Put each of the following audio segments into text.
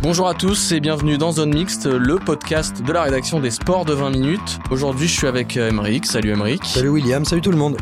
Bonjour à tous et bienvenue dans Zone Mixte, le podcast de la rédaction des sports de 20 minutes. Aujourd'hui, je suis avec euh, Emeric. Salut Emeric. Salut William, salut tout le monde.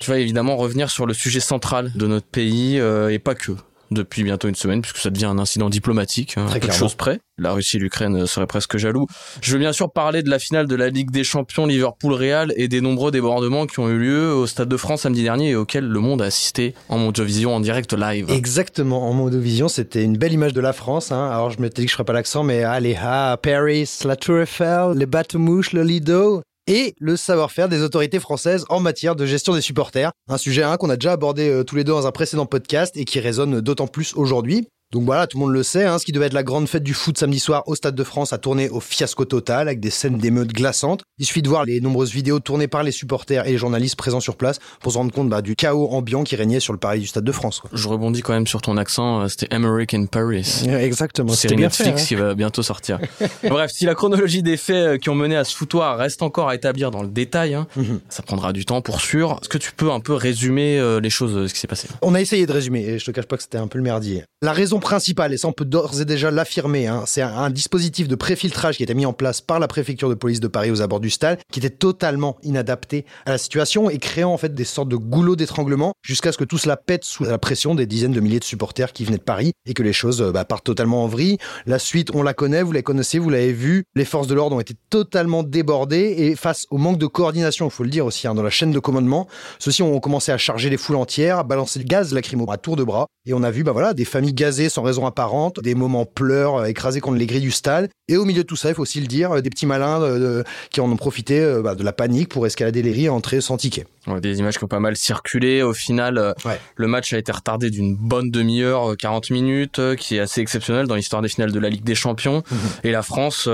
Tu vas évidemment revenir sur le sujet central de notre pays euh, et pas que depuis bientôt une semaine puisque ça devient un incident diplomatique, hein, Très peu de clairement. choses près. La Russie et l'Ukraine seraient presque jaloux. Je veux bien sûr parler de la finale de la Ligue des Champions Liverpool-Real et des nombreux débordements qui ont eu lieu au Stade de France samedi dernier et auxquels le monde a assisté en Mondiovision en direct live. Exactement, en Mondovision, c'était une belle image de la France. Hein. Alors je m'étais dit que je ferais pas l'accent, mais allez, ah, Paris, la Tour Eiffel, les bateaux-mouches, le Lido et le savoir-faire des autorités françaises en matière de gestion des supporters. Un sujet hein, qu'on a déjà abordé euh, tous les deux dans un précédent podcast et qui résonne d'autant plus aujourd'hui. Donc voilà, tout le monde le sait, hein, ce qui devait être la grande fête du foot samedi soir au Stade de France a tourné au fiasco total avec des scènes d'émeutes glaçantes. Il suffit de voir les nombreuses vidéos tournées par les supporters et les journalistes présents sur place pour se rendre compte bah, du chaos ambiant qui régnait sur le pari du Stade de France. quoi. Je rebondis quand même sur ton accent, euh, c'était American Paris. Exactement, série Netflix qui va bientôt sortir. Bref, si la chronologie des faits euh, qui ont mené à ce foutoir reste encore à établir dans le détail, hein, Mhm. ça prendra du temps pour sûr. Est-ce que tu peux un peu résumer euh, les choses, ce qui s'est passé? On a essayé de résumer, et je te cache pas que c'était un peu le merdier. La raison principale, et ça on peut d'ores et déjà l'affirmer, hein, c'est un, dispositif de préfiltrage qui été mis en place par la préfecture de police de Paris aux abords du stade, qui était totalement inadapté à la situation et créant en fait des sortes de goulots d'étranglement jusqu'à ce que tout cela pète sous la pression des dizaines de milliers de supporters qui venaient de Paris et que les choses euh, bah, partent totalement en vrille. La suite, on la connaît, vous la connaissez, vous l'avez vu. Les forces de l'ordre ont été totalement débordées et face au manque de coordination, il faut le dire aussi, hein, dans la chaîne de commandement, ceux-ci ont commencé à charger les foules entières, à balancer le gaz lacrymo à tour de bras. Et on a vu bah voilà, des familles gazées sans raison apparente, des moments pleurs euh, écrasés contre les grilles du stade. Et au milieu de tout ça, il faut aussi le dire, euh, des petits malins euh, qui en ont profité euh, bah, de la panique pour escalader les grilles et entrer sans ticket. Ouais, Des images qui ont pas mal circulé. Au final, euh, Ouais. le match a été retardé d'une bonne demi-heure, euh, 40 minutes, qui est assez exceptionnel dans l'histoire des finales de la Ligue des Champions. Mhm. Et la France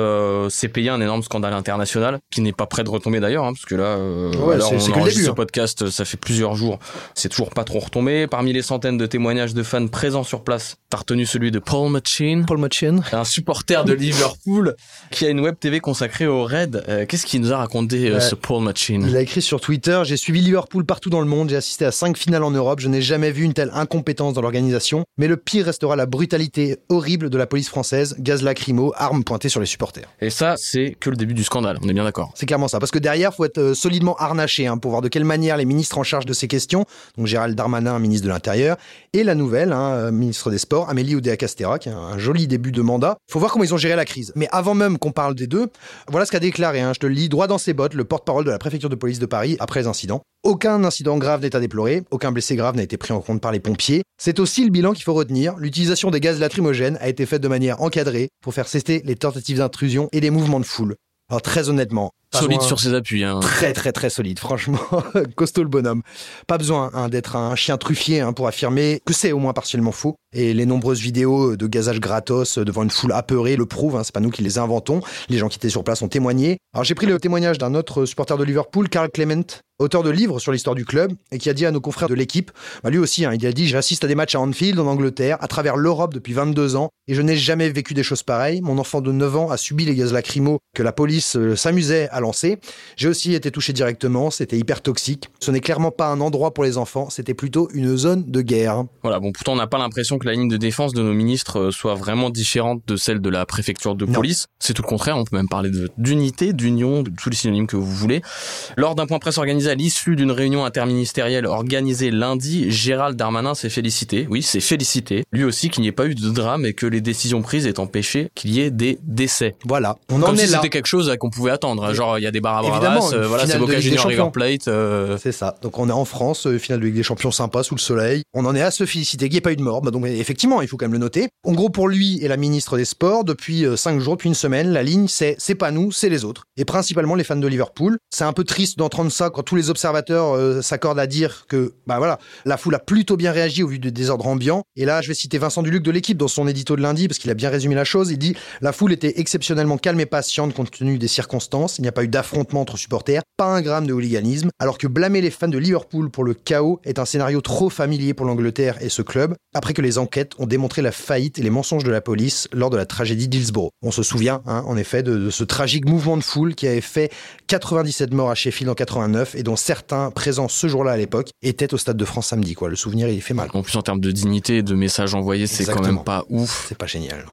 s'est payé un énorme scandale international, qui n'est pas prêt de retomber d'ailleurs, hein, parce que là, Ouais, alors on enregistre début, ce hein. podcast, euh, ça fait plusieurs jours, c'est toujours pas trop retombé. Parmi les centaines de témoignages de fans présents sur place, retenu celui de Paul Machin, Paul Machin. un supporter de Liverpool qui a une web TV consacrée au Red. Euh, Qu'est-ce qu'il nous a raconté, euh, ce Paul Machin Il a écrit sur Twitter J'ai suivi Liverpool partout dans le monde, j'ai assisté à cinq finales en Europe, je n'ai jamais vu une telle incompétence dans l'organisation. Mais le pire restera la brutalité horrible de la police française, gaz lacrymo, armes pointées sur les supporters. Et ça, c'est que le début du scandale, on est bien d'accord. C'est clairement ça. Parce que derrière, faut être euh, solidement harnaché hein, pour voir de quelle manière les ministres en charge de ces questions, donc Gérald Darmanin, ministre de l'Intérieur, et la nouvelle, hein, ministre des Sports, Amélie Oudéa-Castéra, qui a un joli début de mandat. Faut voir comment ils ont géré la crise. Mais avant même qu'on parle des deux, voilà ce qu'a déclaré, hein, je te lis droit dans ses bottes, le porte-parole de la préfecture de police de Paris après les incidents. Aucun incident grave n'est à déplorer, aucun blessé grave n'a été pris en compte par les pompiers. C'est aussi le bilan qu'il faut retenir. L'utilisation des gaz lacrymogènes a été faite de manière encadrée pour faire cester les tentatives d'intrusion et les mouvements de foule. Alors très honnêtement, Solide besoin- sur ses appuis. Hein. très très très solide, franchement, costaud le bonhomme. Pas besoin hein, d'être un chien truffier hein, pour affirmer que c'est au moins partiellement faux. Et les nombreuses vidéos de gazage gratos devant une foule apeurée le prouvent. C'est pas nous qui les inventons. Les gens qui étaient sur place ont témoigné. Alors j'ai pris le témoignage d'un autre supporter de Liverpool, Carl Clement, auteur de livres sur l'histoire du club, et qui a dit à nos confrères de l'équipe, bah, lui aussi, hein, il a dit j'assiste à des matchs à Anfield en Angleterre, à travers l'Europe depuis 22 ans, et je n'ai jamais vécu des choses pareilles. Mon enfant de 9 ans a subi les gaz lacrymaux que la police euh, s'amusait à lancer. J'ai aussi été touché directement, c'était hyper toxique. Ce n'est clairement pas un endroit pour les enfants, c'était plutôt une zone de guerre. Voilà, bon, pourtant, on n'a pas l'impression que la ligne de défense de nos ministres euh, soit vraiment différente de celle de la préfecture de police. C'est tout le contraire, on peut même parler d'unité, d'union, de tous les synonymes que vous voulez. Lors d'un point presse organisé à l'issue d'une réunion interministérielle organisée lundi, Gérald Darmanin s'est félicité, oui, s'est félicité, lui aussi qu'il n'y ait pas eu de drame et que les décisions prises aient empêché qu'il y ait des décès. Voilà, on Comme en si est là. c'était quelque chose euh, qu'on pouvait attendre. hein. Genre, Alors, il y a des bars à Bravas, euh, voilà, c'est Boca Ligue des Junior River Champions. Plate. euh, C'est ça. Donc on est en France, euh, finale de Ligue des Champions sympa sous le soleil. On en est à se féliciter qu'il n'y ait pas eu de mort. Bah, donc effectivement, il faut quand même le noter. En gros, pour lui et la ministre des Sports, depuis euh, cinq jours, depuis une semaine, la ligne c'est c'est pas nous, c'est les autres. Et principalement les fans de Liverpool. C'est un peu triste d'entendre ça quand tous les observateurs euh, s'accordent à dire que bah voilà, la foule a plutôt bien réagi au vu du désordre ambiant. Et là, je vais citer Vincent Duluc de l'équipe dans son édito de lundi parce qu'il a bien résumé la chose. Il dit la foule était exceptionnellement calme et patiente compte tenu des circonstances. Il n'y a pas eu d'affrontement entre supporters, pas un gramme de hooliganisme, alors que blâmer les fans de Liverpool pour le chaos est un scénario trop familier pour l'Angleterre et ce club, après que les enquêtes ont démontré la faillite et les mensonges de la police lors de la tragédie d'Hillsborough. On se souvient, hein, en effet, de, de ce tragique mouvement de foule qui avait fait 97 morts à Sheffield en 89 et dont certains présents ce jour-là à l'époque étaient au Stade de France samedi. Quoi. Le souvenir, il fait mal. En plus, en termes de dignité et de messages envoyés, c'est quand même pas ouf. C'est pas génial.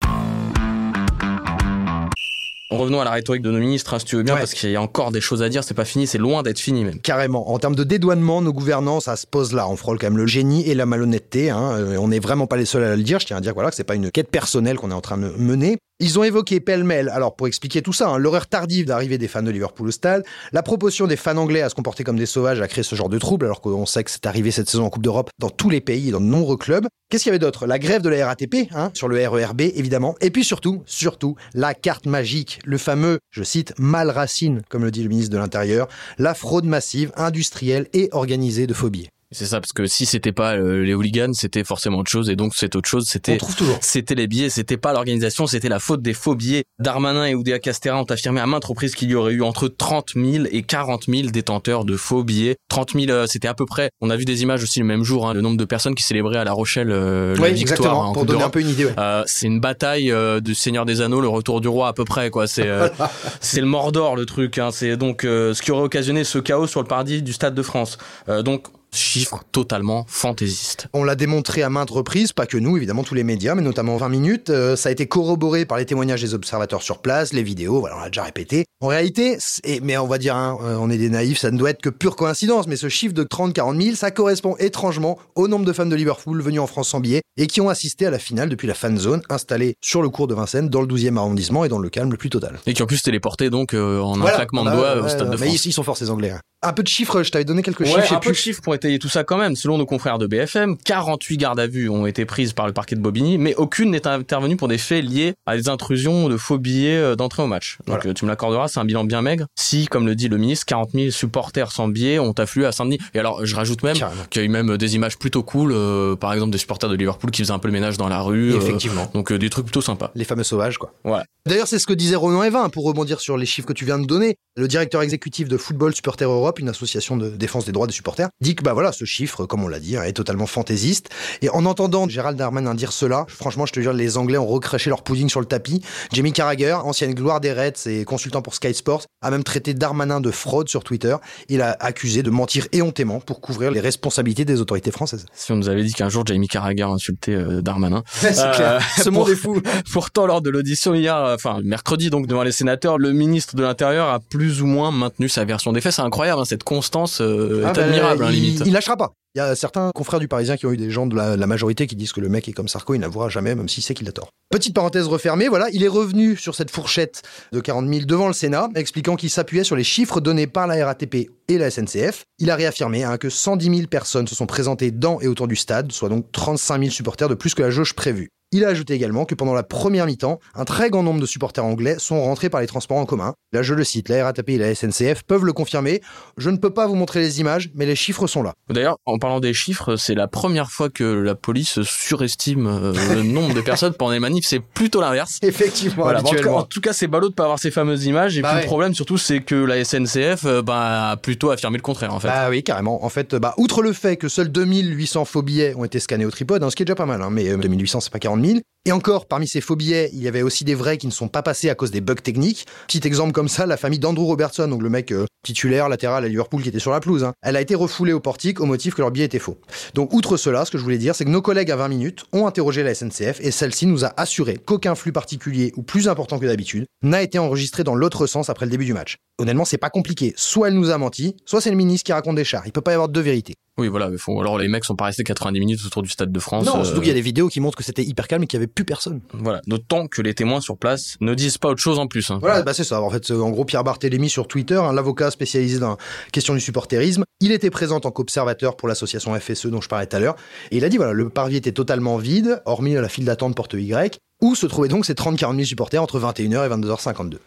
Revenons à la rhétorique de nos ministres, hein, si tu veux bien, Ouais. parce qu'il y a encore des choses à dire. C'est pas fini, c'est loin d'être fini même. Carrément. En termes de dédouanement, nos gouvernants, ça se pose là. On frôle quand même le génie et la malhonnêteté. Hein. Euh, On n'est vraiment pas les seuls à le dire. Je tiens à dire voilà, que c'est pas une quête personnelle qu'on est en train de mener. Ils ont évoqué pêle-mêle, alors pour expliquer tout ça, hein, l'horreur tardive d'arrivée des fans de Liverpool au stade, la proposition des fans anglais à se comporter comme des sauvages à créer ce genre de trouble, alors qu'on sait que c'est arrivé cette saison en Coupe d'Europe dans tous les pays et dans de nombreux clubs. Qu'est-ce qu'il y avait d'autre? La grève de la RATP, hein, sur le RERB évidemment, et puis surtout, surtout, la carte magique, le fameux, je cite, mal racine, comme le dit le ministre de l'Intérieur, la fraude massive, industrielle et organisée de phobie. C'est ça, parce que si c'était pas euh, les hooligans, c'était forcément autre chose, et donc cette autre chose, c'était c'était les billets, c'était pas l'organisation, c'était la faute des faux billets. Darmanin et Oudéa Castera ont affirmé à maintes reprises qu'il y aurait eu entre 30 000 et 40 000 détenteurs de faux billets. 30 000, euh, c'était à peu près. On a vu des images aussi le même jour, hein, le nombre de personnes qui célébraient à La Rochelle euh, la Oui, victoire en pour donner un peu une idée. ouais. Euh, c'est une bataille euh, du Seigneur des Anneaux, le retour du roi à peu près quoi. C'est euh, c'est le Mordor le truc. Hein. C'est donc ce qui aurait occasionné ce chaos sur le paradis du Stade de France. Donc chiffre totalement fantaisiste. On l'a démontré à maintes reprises, pas que nous, évidemment, tous les médias, mais notamment 20 minutes. Euh, ça a été corroboré par les témoignages des observateurs sur place, les vidéos, voilà, on l'a déjà répété. En réalité, c'est- mais on va dire, hein, euh, on est des naïfs, ça ne doit être que pure coïncidence, mais ce chiffre de 30-40 000, ça correspond étrangement au nombre de fans de Liverpool venus en France sans billet et qui ont assisté à la finale depuis la fan zone installée sur le cours de Vincennes, dans le 12e arrondissement et dans le calme le plus total. Et qui en plus se téléportait donc euh, en un claquement de Ah doigts au Stade de mais France. ils, ils sont forts ces Anglais. hein. Un peu de chiffres, je t'avais donné quelques Ouais, chiffres, un peu de plus. chiffres pour étayer tout ça quand même. Selon nos confrères de BFM, 48 gardes à vue ont été prises par le parquet de Bobigny, mais aucune n'est intervenue pour des faits liés à des intrusions de faux billets euh, d'entrée au match. Donc Voilà. euh, tu me l'accorderas, c'est un bilan bien maigre. Si, comme le dit le ministre, 40 000 supporters sans billets ont afflué à Saint-Denis. Et alors, je rajoute même qu'il y a eu même des images plutôt cool, euh, par exemple des supporters de Liverpool qui faisaient un peu le ménage dans la rue. euh, Effectivement. donc euh, des trucs plutôt sympas. Les fameux sauvages, quoi. Voilà. D'ailleurs, c'est ce que disait Ronan Evin, pour rebondir sur les chiffres que tu viens de donner. Le directeur exécutif de Football Supporter Europe, une association de défense des droits des supporters, dit que bah voilà, ce chiffre, comme on l'a dit, hein, est totalement fantaisiste. Et en entendant Gérald Darmanin dire cela, franchement, je te jure, les Anglais ont recraché leur pudding sur le tapis. Jamie Carragher, ancienne gloire des Reds et consultant pour Sky Sports, a même traité Darmanin de fraude sur Twitter. Il a accusé de mentir éhontément pour couvrir les responsabilités des autorités françaises. Si on nous avait dit qu'un jour Jamie Carragher insultait euh, Darmanin. c'est Euh, clair. Ce monde est fou. Pourtant, lors de l'audition hier, euh, enfin mercredi donc devant les sénateurs, le ministre de l'Intérieur a plus ou moins maintenu sa version des faits. C'est incroyable, hein, cette constance euh, Ah est bah, admirable, hein, il, limite. il lâchera pas. Il y a certains confrères du Parisien qui ont eu des gens de la, la majorité qui disent que le mec est comme Sarko, il n'avouera jamais, même s'il sait qu'il a tort. Petite parenthèse refermée, voilà, il est revenu sur cette fourchette de 40 000 devant le Sénat, expliquant qu'il s'appuyait sur les chiffres donnés par la RATP et la SNCF. Il a réaffirmé hein, que 110 000 personnes se sont présentées dans et autour du stade, soit donc 35 000 supporters de plus que la jauge prévue. Il a ajouté également que pendant la première mi-temps, un très grand nombre de supporters anglais sont rentrés par les transports en commun. Là, je le cite, la RATP et la SNCF peuvent le confirmer. Je ne peux pas vous montrer les images, mais les chiffres sont là. D'ailleurs, en parlant des chiffres, c'est la première fois que la police surestime euh, le nombre de personnes pendant les manifs. C'est plutôt l'inverse. Effectivement, Voilà, en, tout cas, habituellement. en tout cas, c'est ballot de pas avoir ces fameuses images. Et Bah puis ouais. le problème, surtout, c'est que la SNCF euh, bah, a plutôt affirmé le contraire, en fait. Bah oui, carrément. En fait, bah, outre le fait que seuls 2800 faux billets ont été scannés au tripode, hein, ce qui est déjà pas mal, hein, mais euh, 2800, c'est pas 40 000. Et encore, parmi ces faux billets, il y avait aussi des vrais qui ne sont pas passés à cause des bugs techniques. Petit exemple comme ça, la famille d'Andrew Robertson, donc le mec euh, titulaire latéral à Liverpool qui était sur la pelouse, hein, elle a été refoulée au portique au motif que leur billet était faux. Donc, outre cela, ce que je voulais dire, c'est que nos collègues à 20 minutes ont interrogé la SNCF et celle-ci nous a assuré qu'aucun flux particulier ou plus important que d'habitude n'a été enregistré dans l'autre sens après le début du match. Honnêtement, c'est pas compliqué. Soit elle nous a menti, soit c'est le ministre qui raconte des chars. Il peut pas y avoir deux vérités. Oui, voilà. mais faut- alors les mecs sont pas restés 90 minutes autour du stade de France. Non, euh, surtout qu'il y a des vidéos qui montrent que c'était hyper calme et qu'il y avait plus personne. Voilà. D'autant que les témoins sur place ne disent pas autre chose en plus. hein. Voilà, bah c'est ça. En fait, c'est, en gros, Pierre Barthélémy sur Twitter, un l'avocat spécialisé dans la question du supporterisme, il était présent en tant qu'observateur pour l'association FSE dont je parlais tout à l'heure, et il a dit voilà, le parvis était totalement vide, hormis la file d'attente porte Y, où se trouvaient donc ces 30-40 000 supporters entre 21h et 22h52.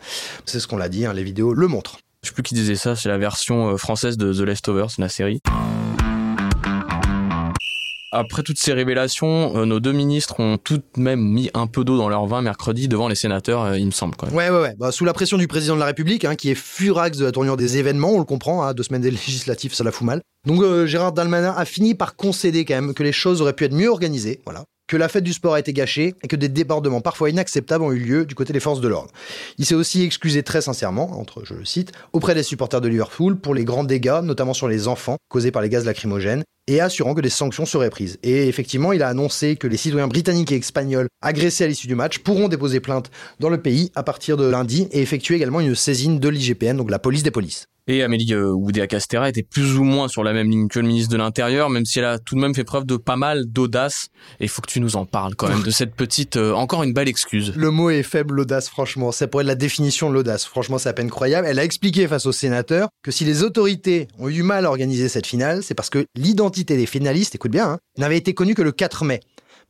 C'est ce qu'on l'a dit, hein, les vidéos le montrent. Je sais plus qui disait ça. C'est la version euh, française de The Leftovers, la série. Après toutes ces révélations, euh, nos deux ministres ont tout de même mis un peu d'eau dans leur vin mercredi devant les sénateurs, euh, il me semble quand même. Ouais, ouais, ouais. Bah, sous la pression du président de la République, hein, qui est furax de la tournure des événements, on le comprend, hein, deux semaines des législatives, ça la fout mal. Donc euh, Gérard Dalmanin a fini par concéder quand même que les choses auraient pu être mieux organisées, voilà. Que la fête du sport a été gâchée et que des débordements parfois inacceptables ont eu lieu du côté des forces de l'ordre. Il s'est aussi excusé très sincèrement, entre, je le cite, auprès des supporters de Liverpool pour les grands dégâts, notamment sur les enfants, causés par les gaz lacrymogènes, et assurant que des sanctions seraient prises. Et effectivement, il a annoncé que les citoyens britanniques et espagnols agressés à l'issue du match pourront déposer plainte dans le pays à partir de lundi et effectuer également une saisine de l'IGPN, donc la police des polices. Et Amélie euh, Oudéa-Castera était plus ou moins sur la même ligne que le ministre de l'Intérieur, même si elle a tout de même fait preuve de pas mal d'audace. Et il faut que tu nous en parles quand même de cette petite, euh, encore une belle excuse. Le mot est faible, l'audace, franchement. Ça pourrait être la définition de l'audace. Franchement, c'est à peine croyable. Elle a expliqué face aux sénateurs que si les autorités ont eu du mal à organiser cette finale, c'est parce que l'identité des finalistes, écoute bien, hein, n'avait été connue que le 4 mai.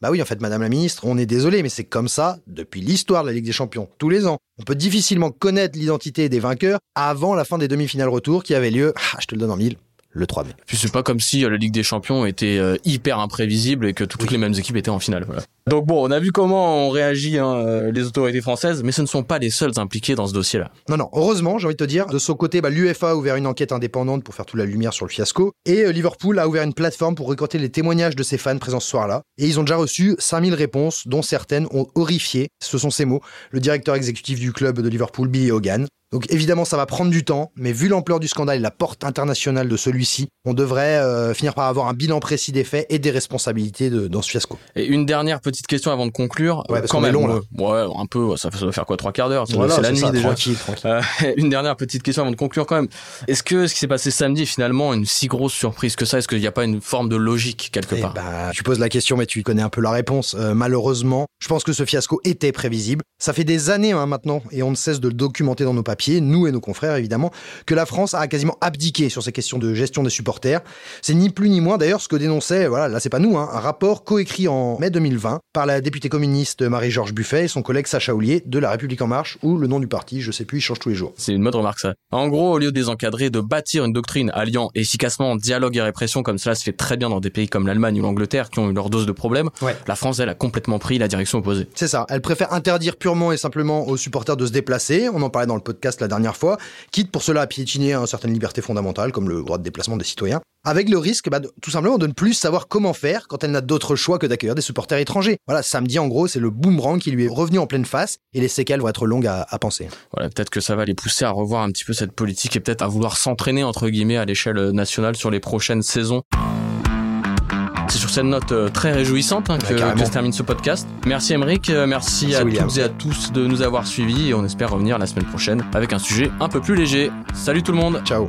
Bah oui, en fait, Madame la Ministre, on est désolé, mais c'est comme ça depuis l'histoire de la Ligue des Champions, tous les ans. On peut difficilement connaître l'identité des vainqueurs avant la fin des demi-finales retour qui avait lieu, ah, je te le donne en mille, le 3 mai. Puis c'est pas comme si euh, la Ligue des Champions était euh, hyper imprévisible et que toutes les mêmes équipes étaient en finale. Voilà. Donc bon, on a vu comment ont réagi hein, euh, les autorités françaises, mais ce ne sont pas les seuls impliqués dans ce dossier-là. Non, non, heureusement, j'ai envie de te dire, de son côté, bah, l'UFA a ouvert une enquête indépendante pour faire toute la lumière sur le fiasco, et euh, Liverpool a ouvert une plateforme pour récolter les témoignages de ses fans présents ce soir-là, et ils ont déjà reçu 5000 réponses, dont certaines ont horrifié, ce sont ces mots, le directeur exécutif du club de Liverpool, Billy Hogan. Donc évidemment, ça va prendre du temps, mais vu l'ampleur du scandale et la porte internationale de celui-ci, on devrait euh, finir par avoir un bilan précis des faits et des responsabilités de, dans ce fiasco. Et une dernière petite question avant de conclure. Ouais, parce quand est même, long, là. ouais, ouais, un peu, ça, va faire quoi, trois quarts d'heure C'est Voilà, c'est la nuit ça, déjà. Tranquille, tranquille. Euh, une dernière petite question avant de conclure quand même. Est-ce que ce qui s'est passé samedi est finalement une si grosse surprise que ça? Est-ce qu'il n'y a pas une forme de logique quelque Eh part? bah, tu poses la question, mais tu connais un peu la réponse. Euh, malheureusement, je pense que ce fiasco était prévisible. Ça fait des années hein, maintenant, et on ne cesse de le documenter dans nos papiers, nous et nos confrères évidemment, que la France a quasiment abdiqué sur ces questions de gestion des supporters. C'est ni plus ni moins d'ailleurs ce que dénonçait, voilà, là c'est pas nous, hein, un rapport coécrit en mai 2020 par la députée communiste Marie-Georges Buffet et son collègue Sacha Oulier de La République En Marche, ou le nom du parti, je sais plus, il change tous les jours. C'est une bonne remarque ça. En gros, au lieu de désencadrer, de bâtir une doctrine alliant efficacement dialogue et répression comme cela se fait très bien dans des pays comme l'Allemagne ou l'Angleterre qui ont eu leur dose de problèmes, Ouais. la France elle a complètement pris la direction opposée. C'est ça, elle préfère interdire purement et simplement aux supporters de se déplacer, on en parlait dans le podcast la dernière fois, quitte pour cela à piétiner certaines libertés fondamentales comme le droit de déplacement des citoyens, avec le risque bah, de- tout simplement de ne plus savoir comment faire quand elle n'a d'autre choix que d'accueillir des supporters étrangers. Voilà, samedi en gros c'est le boomerang qui lui est revenu en pleine face et les séquelles vont être longues à, à penser. Voilà, peut-être que ça va les pousser à revoir un petit peu cette politique et peut-être à vouloir s'entraîner entre guillemets à l'échelle nationale sur les prochaines saisons. C'est sur cette note euh, très réjouissante hein, que, Ouais, carrément. que se termine ce podcast. Merci Emeric, euh, merci, Merci, à William. toutes et à tous de nous avoir suivis et on espère revenir la semaine prochaine avec un sujet un peu plus léger. Salut tout le monde Ciao